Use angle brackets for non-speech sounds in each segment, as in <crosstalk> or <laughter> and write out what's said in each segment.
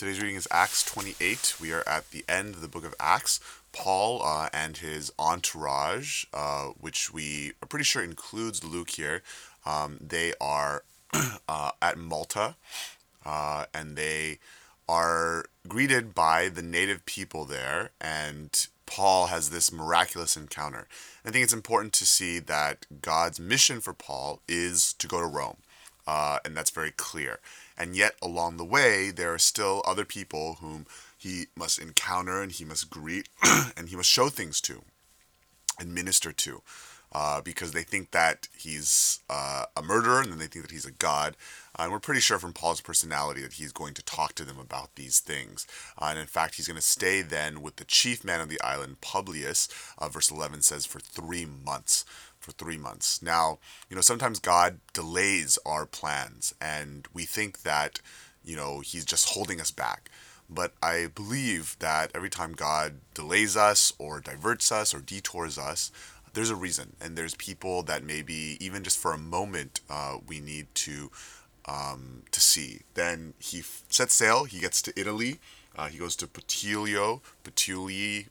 Today's reading is Acts 28. We are at the end of the book of Acts. Paul uh, and his entourage, uh, which we are pretty sure includes Luke here, um, they are <clears throat> uh, at Malta uh, and they are greeted by the native people there. And Paul has this miraculous encounter. I think it's important to see that God's mission for Paul is to go to Rome. Uh, and that's very clear. And yet, along the way, there are still other people whom he must encounter and he must greet <clears throat> and he must show things to and minister to. Uh, because they think that he's uh, a murderer and then they think that he's a god. Uh, and we're pretty sure from Paul's personality that he's going to talk to them about these things. Uh, and in fact, he's going to stay then with the chief man of the island, Publius, uh, verse 11 says, for three months for three months. Now, you know, sometimes God delays our plans and we think that, you know, He's just holding us back. But I believe that every time God delays us or diverts us or detours us, there's a reason. And there's people that maybe even just for a moment uh, we need to um, to see. Then he f- sets sail. He gets to Italy. Uh, he goes to Puteolio, Puteoli,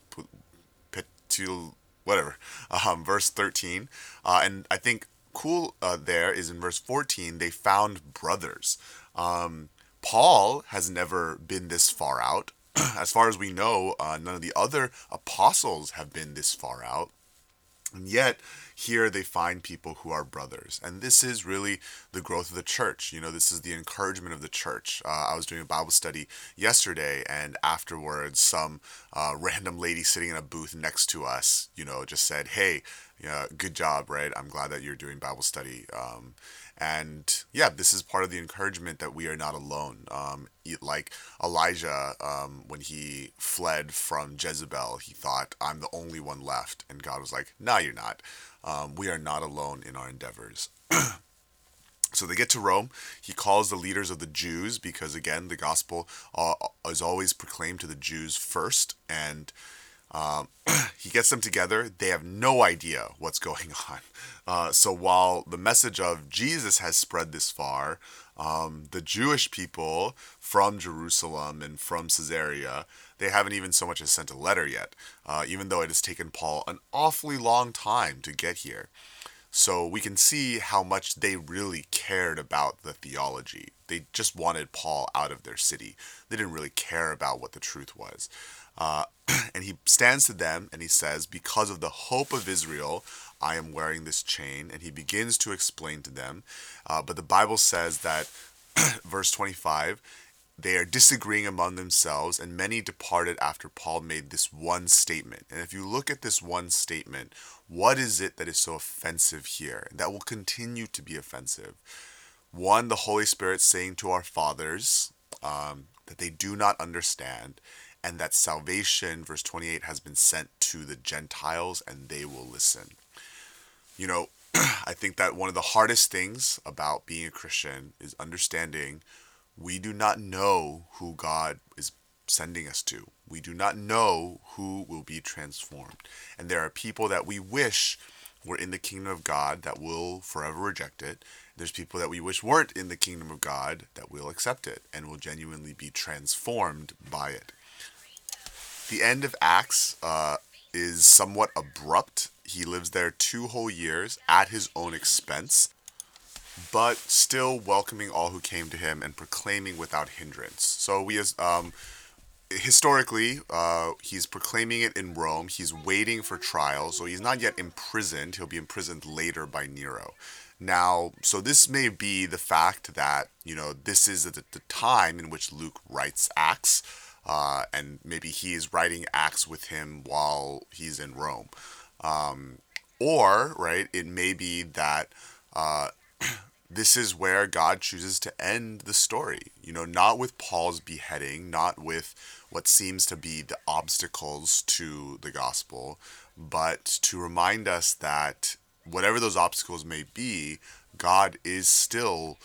Puteol, whatever, <laughs> um, verse 13. Uh, and I think cool uh, there is in verse 14, they found brothers. Um, Paul has never been this far out. <clears throat> as far as we know, uh, none of the other apostles have been this far out. And yet, here they find people who are brothers. And this is really the growth of the church. You know, this is the encouragement of the church. Uh, I was doing a Bible study yesterday, and afterwards, some uh, <laughs> random lady sitting in a booth next to us, you know, just said, Hey, yeah, good job, right? I'm glad that you're doing Bible study. Um, and yeah, this is part of the encouragement that we are not alone. Um, like Elijah, um, when he fled from Jezebel, he thought, I'm the only one left. And God was like, No, you're not. Um, we are not alone in our endeavors. <clears throat> So they get to Rome. He calls the leaders of the Jews because, again, the gospel uh, is always proclaimed to the Jews first. And um, <clears throat> he gets them together. They have no idea what's going <laughs> on. Uh, so while the message of Jesus has spread this far, um, the Jewish people from Jerusalem and from Caesarea, they haven't even so much as sent a letter yet, uh, even though it has taken Paul an awfully long time to get here. So we can see how much they really cared about the theology. They just wanted Paul out of their city. They didn't really care about what the truth was. Uh, <clears throat> and he stands to them and he says, Because of the hope of Israel, I am wearing this chain. And he begins to explain to them. Uh, but the Bible says that, <clears throat> verse 25, they are disagreeing among themselves, and many departed after Paul made this one statement. And if you look at this one statement, what is it that is so offensive here? That will continue to be offensive. One, the Holy Spirit saying to our fathers um, that they do not understand, and that salvation, verse 28, has been sent to the Gentiles and they will listen. You know, <clears throat> I think that one of the hardest things about being a Christian is understanding we do not know who God is sending us to. We do not know who will be transformed. And there are people that we wish were in the kingdom of God that will forever reject it. There's people that we wish weren't in the kingdom of God that will accept it and will genuinely be transformed by it. The end of Acts uh, is somewhat abrupt. He lives there two whole years at his own expense, but still welcoming all who came to him and proclaiming without hindrance. So we as um, historically, uh, he's proclaiming it in Rome. He's waiting for trial, so he's not yet imprisoned. He'll be imprisoned later by Nero. Now, so this may be the fact that you know this is the, the time in which Luke writes Acts uh, and maybe he is writing acts with him while he's in Rome. Um, or, right, it may be that uh, this is where God chooses to end the story. You know, not with Paul's beheading, not with what seems to be the obstacles to the gospel, but to remind us that whatever those obstacles may be, God is still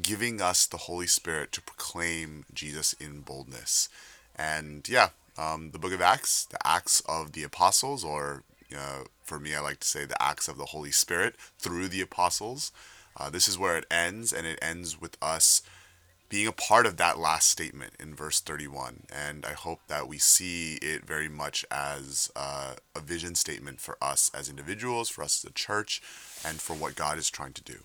giving us the Holy Spirit to proclaim Jesus in boldness. And yeah, um, the book of Acts, the Acts of the Apostles, or uh, for me, I like to say the Acts of the Holy Spirit through the Apostles. Uh, this is where it ends, and it ends with us being a part of that last statement in verse 31. And I hope that we see it very much as uh, a vision statement for us as individuals, for us as a church, and for what God is trying to do.